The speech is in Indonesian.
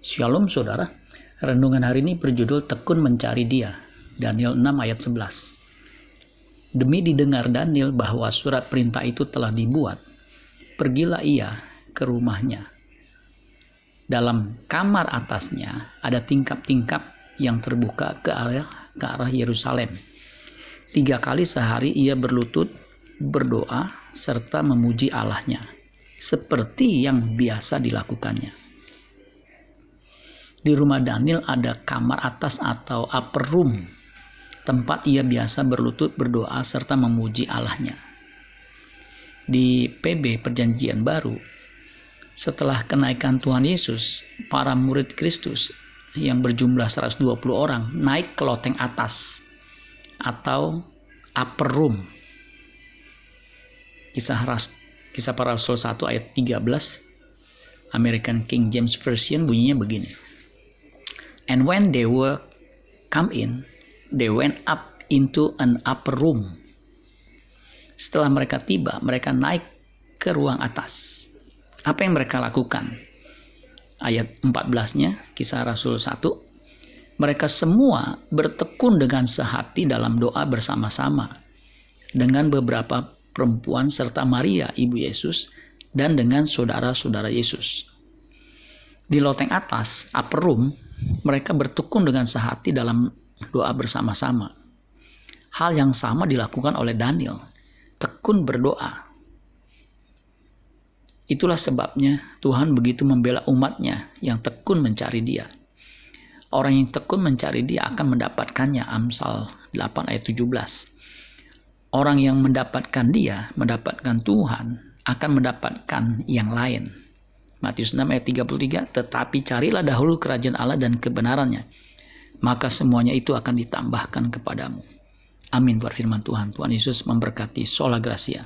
Shalom saudara, renungan hari ini berjudul Tekun Mencari Dia, Daniel 6 ayat 11. Demi didengar Daniel bahwa surat perintah itu telah dibuat, pergilah ia ke rumahnya. Dalam kamar atasnya ada tingkap-tingkap yang terbuka ke arah ke arah Yerusalem. Tiga kali sehari ia berlutut, berdoa, serta memuji Allahnya, seperti yang biasa dilakukannya. Di rumah Daniel ada kamar atas atau upper room, tempat ia biasa berlutut berdoa serta memuji Allahnya. Di PB Perjanjian Baru, setelah kenaikan Tuhan Yesus, para murid Kristus yang berjumlah 120 orang naik ke loteng atas atau upper room. Kisah Ras, Kisah Para Rasul 1 ayat 13 American King James Version bunyinya begini. And when they were come in, they went up into an upper room. Setelah mereka tiba, mereka naik ke ruang atas. Apa yang mereka lakukan? Ayat 14-nya, kisah Rasul 1. Mereka semua bertekun dengan sehati dalam doa bersama-sama. Dengan beberapa perempuan serta Maria, ibu Yesus, dan dengan saudara-saudara Yesus. Di loteng atas, upper room, mereka bertekun dengan sehati dalam doa bersama-sama. Hal yang sama dilakukan oleh Daniel, tekun berdoa. Itulah sebabnya Tuhan begitu membela umatnya yang tekun mencari dia. Orang yang tekun mencari dia akan mendapatkannya. Amsal 8 ayat 17. Orang yang mendapatkan dia, mendapatkan Tuhan, akan mendapatkan yang lain. Matius 6 ayat 33, tetapi carilah dahulu kerajaan Allah dan kebenarannya, maka semuanya itu akan ditambahkan kepadamu. Amin buat firman Tuhan. Tuhan Yesus memberkati sola gracia.